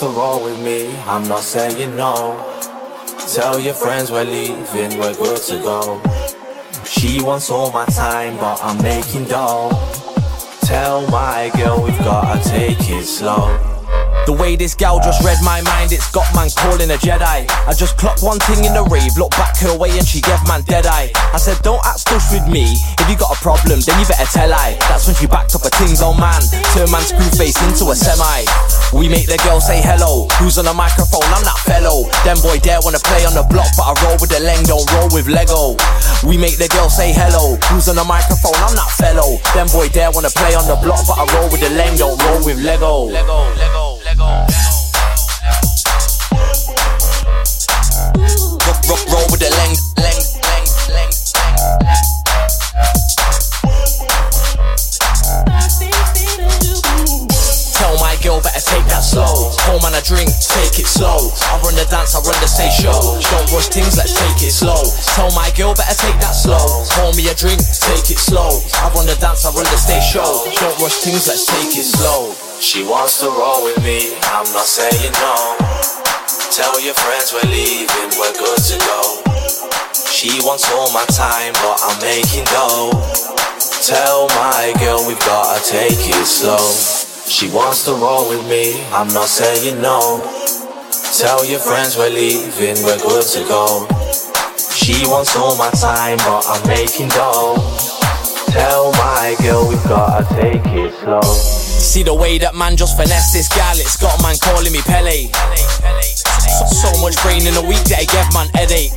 to roll with me, I'm not saying no. Tell your friends we're leaving, we're good to go. She wants all my time, but I'm making dough. Tell my girl we've gotta take it slow. The way this gal just read my mind, it's got man calling a Jedi. I just clocked one thing in the rave, looked back her way and she gave man dead eye. I said, don't act stush with me. If you got a problem, then you better tell I. That's when she backed up a things on man. Turn man screw face into a semi. We make the girl say hello. Who's on the microphone? I'm that fellow. Them boy dare wanna play on the block, but I roll with the leng, don't roll with Lego. We make the girl say hello. Who's on the microphone? I'm that fellow. Them boy dare wanna play on the block, but I roll with the leng, don't roll with Lego. Lego, Lego. Lego. Roll, roll with the length, length, that slow. Home and a drink, take it slow. I run the dance, I run the stage show. Don't rush things, let's take it slow. Tell my girl better take that slow. Pour me a drink, take it slow. I run the dance, I run the stage show. Don't rush things, let's take it slow. She wants to roll with me, I'm not saying no. Tell your friends we're leaving, we're good to go. She wants all my time, but I'm making dough. Tell my girl we've gotta take it slow. She wants to roll with me, I'm not saying no. Tell your friends we're leaving, we're good to go. She wants all my time, but I'm making dough. Tell my girl we've gotta take it slow. See the way that man just finesse this gal, it's got a man calling me Pele. So, so much brain in a week that I gave man headache.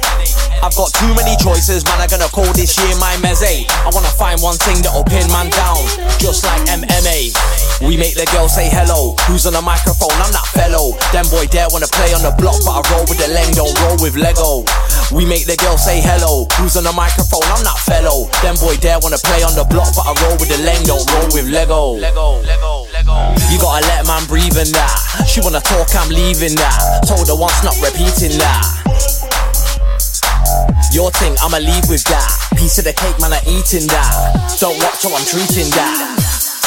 I've got too many choices, man. I'm gonna call this year my meze. I wanna find one thing that'll pin man down, just like MMA. We make the girl say hello. Who's on the microphone? I'm that fellow. Them boy dare wanna play on the block, but I roll with the leng, don't roll with Lego. We make the girl say hello. Who's on the microphone? I'm that fellow. Them boy dare wanna play on the block, but I roll with the leng, don't roll with Lego. Lego, Lego, Lego. You gotta let man breathe in that. She wanna talk, I'm leaving that. Told her once, not repeating that. Your thing, I'ma leave with that. Piece of the cake, man, I'm eating that. Don't watch how I'm treating that.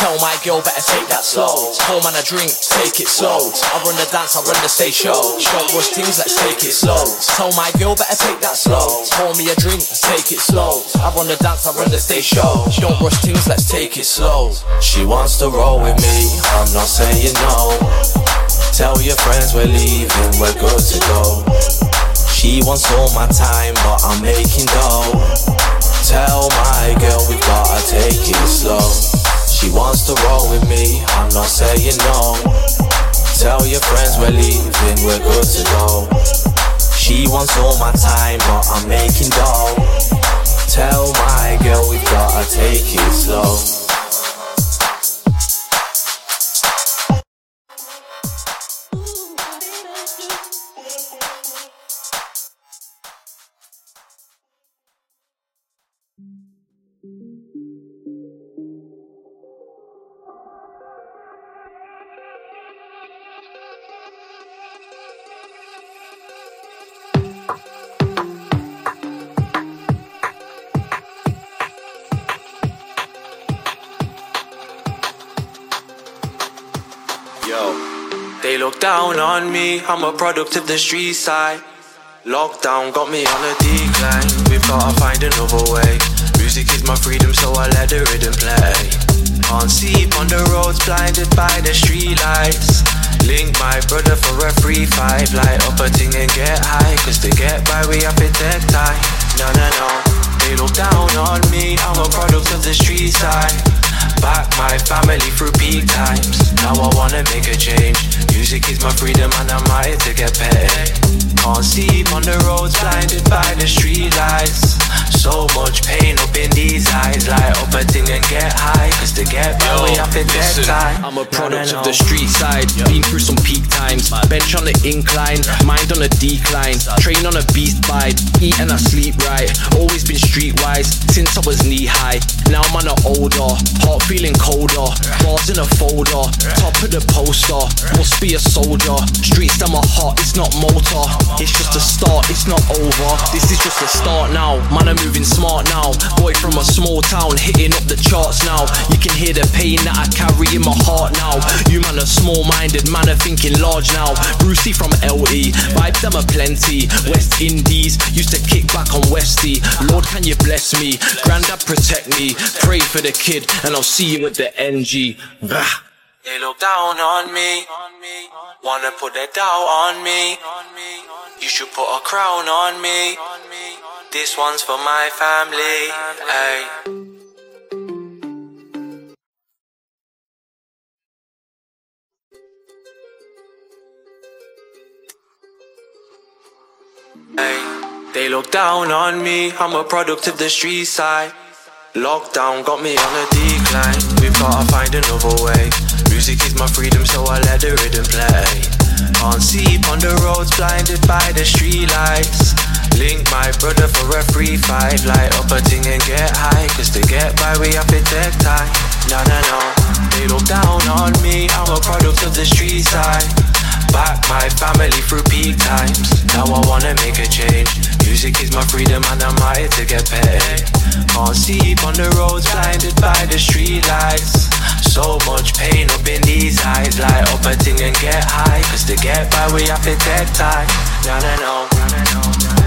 Tell my girl better take that slow. Pour man a drink, take it slow. I run the dance, I run the stage show. Short rush things, let's take it slow. Tell my girl better take that slow. Pour me a drink, take it slow. I run the dance, I run the stage show. Don't rush things, let's take it slow. She wants to roll with me, I'm not saying no. Tell your friends we're leaving, we're good to go. She wants all my time, but I'm making dough. Tell my girl we gotta take it slow. She wants to roll with me, I'm not saying no. Tell your friends we're leaving, we're good to go. She wants all my time, but I'm making dough. Tell my girl we gotta take it slow. Down on me, I'm a product of the street side. Lockdown got me on a decline. We've gotta find another way. Music is my freedom, so I let the rhythm play. Can't see on the roads, blinded by the street lights. Link my brother for a free five. Light up a thing and get high. Cause to get by, we have to take time. No, no, no. They look down on me, I'm a product of the street side. Back my family through peak times. Now I wanna make a change. Music is my freedom and I'm out to get paid. Can't see on the roads blinded by the street lights. So much pain up in these eyes. Light up a thing and get high. Cause to get by, we have to listen, time. I'm a product of the street side. Been through some peak times. Bench on the incline, mind on a decline. Train on a beast bite. Eat and I sleep right. Always been streetwise since I was knee high. Now I'm on an older. Heart feeling colder. Bars in a folder. Top of the poster. Must be a soldier. Streets that my heart, it's not motor. It's just a start, it's not over. This is just a start now. Man, I'm moving smart now. Boy from a small town, hitting up the charts now. You can hear the pain that I carry in my heart now. You man are small minded, man are thinking large now. Brucey from LE, vibes them are plenty. West Indies, used to kick back on Westy. Lord, can you bless me? Grandad, protect me. Pray for the kid, and I'll see you at the NG. Bah. They look down on me, wanna put their doubt on me. You should put a crown on me. This one's for my family. Ay. They look down on me, I'm a product of the street side. Lockdown got me on a decline. We've gotta find another way. Music is my freedom, so I let the rhythm play. Can't see on the roads, blinded by the street lights. Link my brother for a free fight. Light up a thing and get high. Cause to get by, we have to take time. No, no, no. They look down on me. I'm a product of the street side. Back my family through peak times. Now I wanna make a change. Music is my freedom and I'm here to get paid. Can't see on the roads, blinded by the street lights. So much pain up in these eyes. Light up a thing and get high. Cause to get by, we have to take time. No, no, no.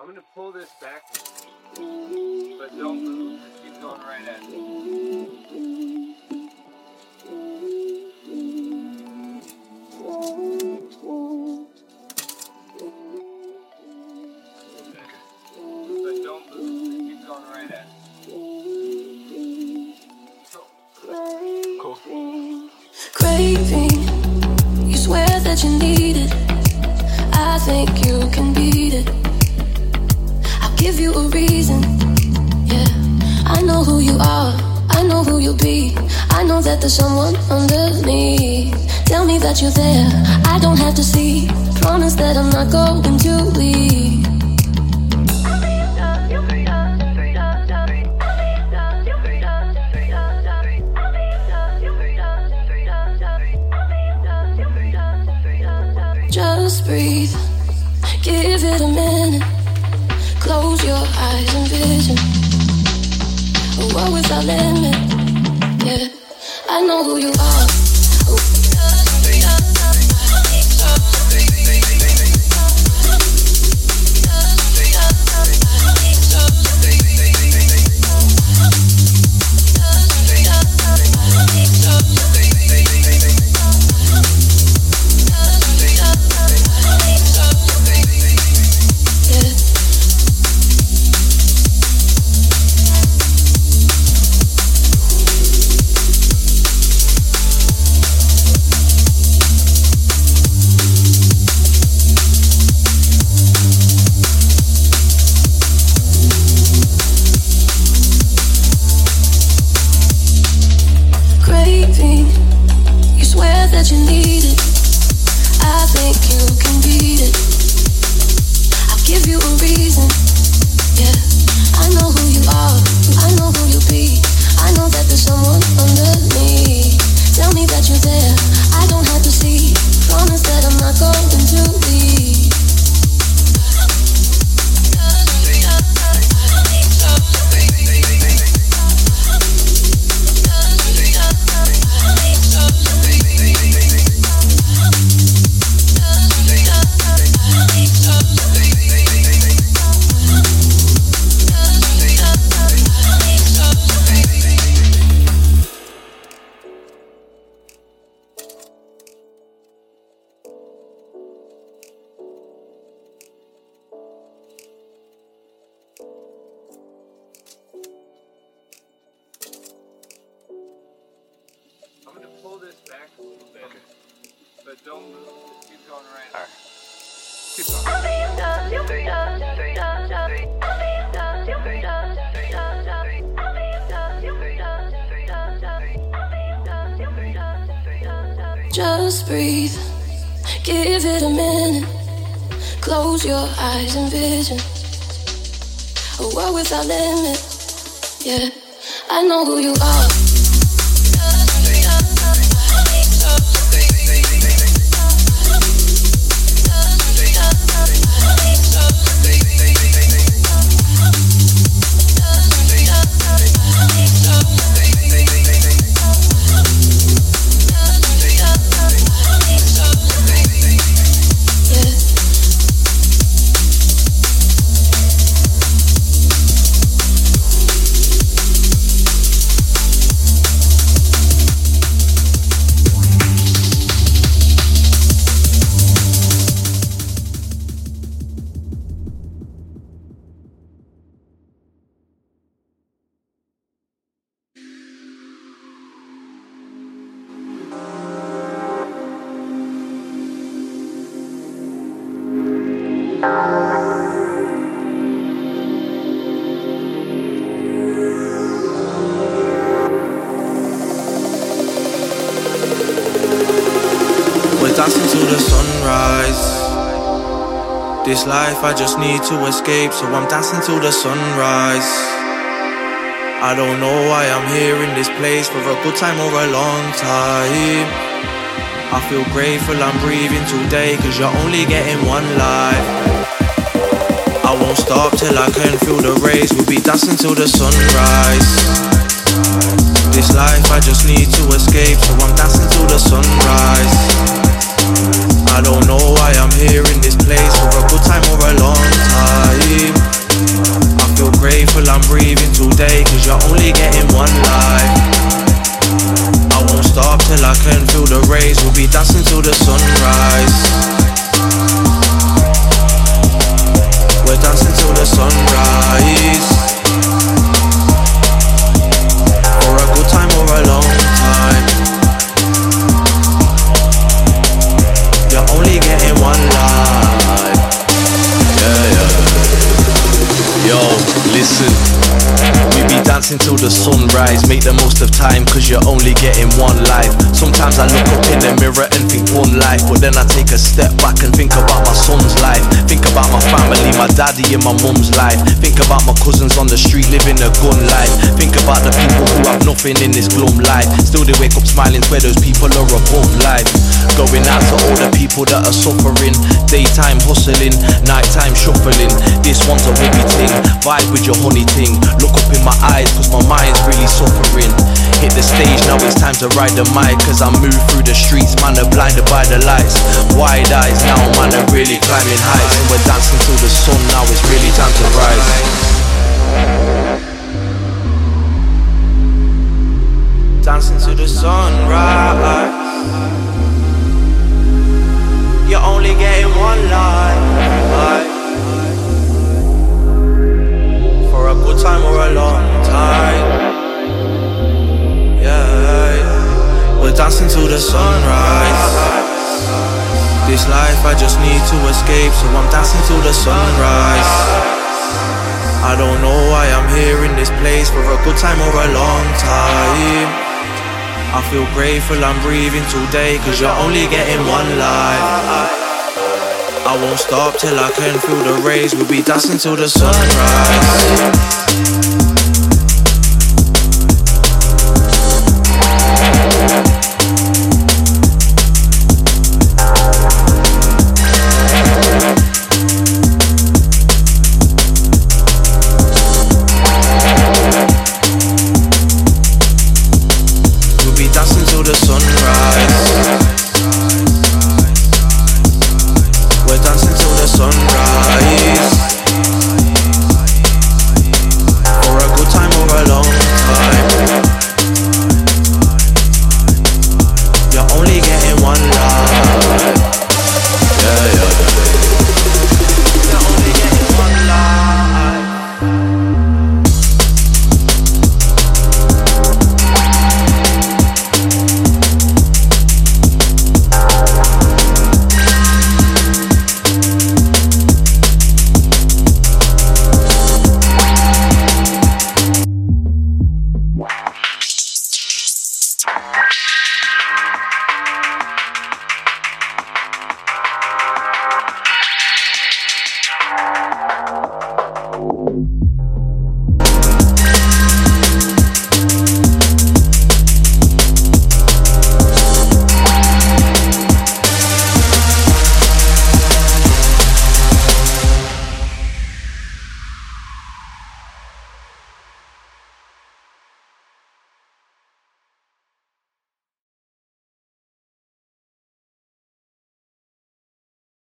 I'm gonna pull this back, but don't move. Just keep going right at it. but don't move. Just keep going around. All right. Keep going. Just breathe, give it a minute. Close your eyes and vision. A world without limits. Yeah, I know who you are. Till the sunrise. This life I just need to escape, so I'm dancing till the sunrise. I don't know why I'm here in this place for a good time or a long time. I feel grateful I'm breathing today, cause you're only getting one life. I won't stop till I can feel the rays. We'll be dancing till the sunrise. This life I just need to escape, so I'm dancing till the sunrise. I don't know why I'm here in this place for a good time or a long time I feel grateful I'm breathing today, cause you're only getting one life. I won't stop till I can feel the rays, we'll be dancing till the sunrise. We're dancing till the sunrise. Be the sunrise. Make the most of time, cause you're only getting one life. Sometimes I look up in the mirror and think one life, but then I take a step back and think about my son's life. Think about my family, my daddy and my mum's life. Think about my cousins on the street living a gun life. Think about the people who have nothing in this glum life. Still they wake up smiling where those people are above life. Going out to all the people that are suffering. Daytime hustling, nighttime shuffling. This one's a wiggy thing. Vibe with your honey ting. Look up in my eyes, cause my mind's really suffering. Hit the stage, now it's time to ride the mic. Cause I move through the streets, man, are blinded by the lights. Wide eyes, now man, are really climbing heights. And we're dancing till the sun, now it's really time to rise. Dancing to the sunrise. You're only getting one life. for a good time or a long Yeah, we're dancing to the sunrise. This life I just need to escape, so I'm dancing to the sunrise. I don't know why I'm here in this place for a good time or a long time. I feel grateful I'm breathing today, cause you're only getting one life. I won't stop till I can feel the rays. We'll be dancing till the sunrise.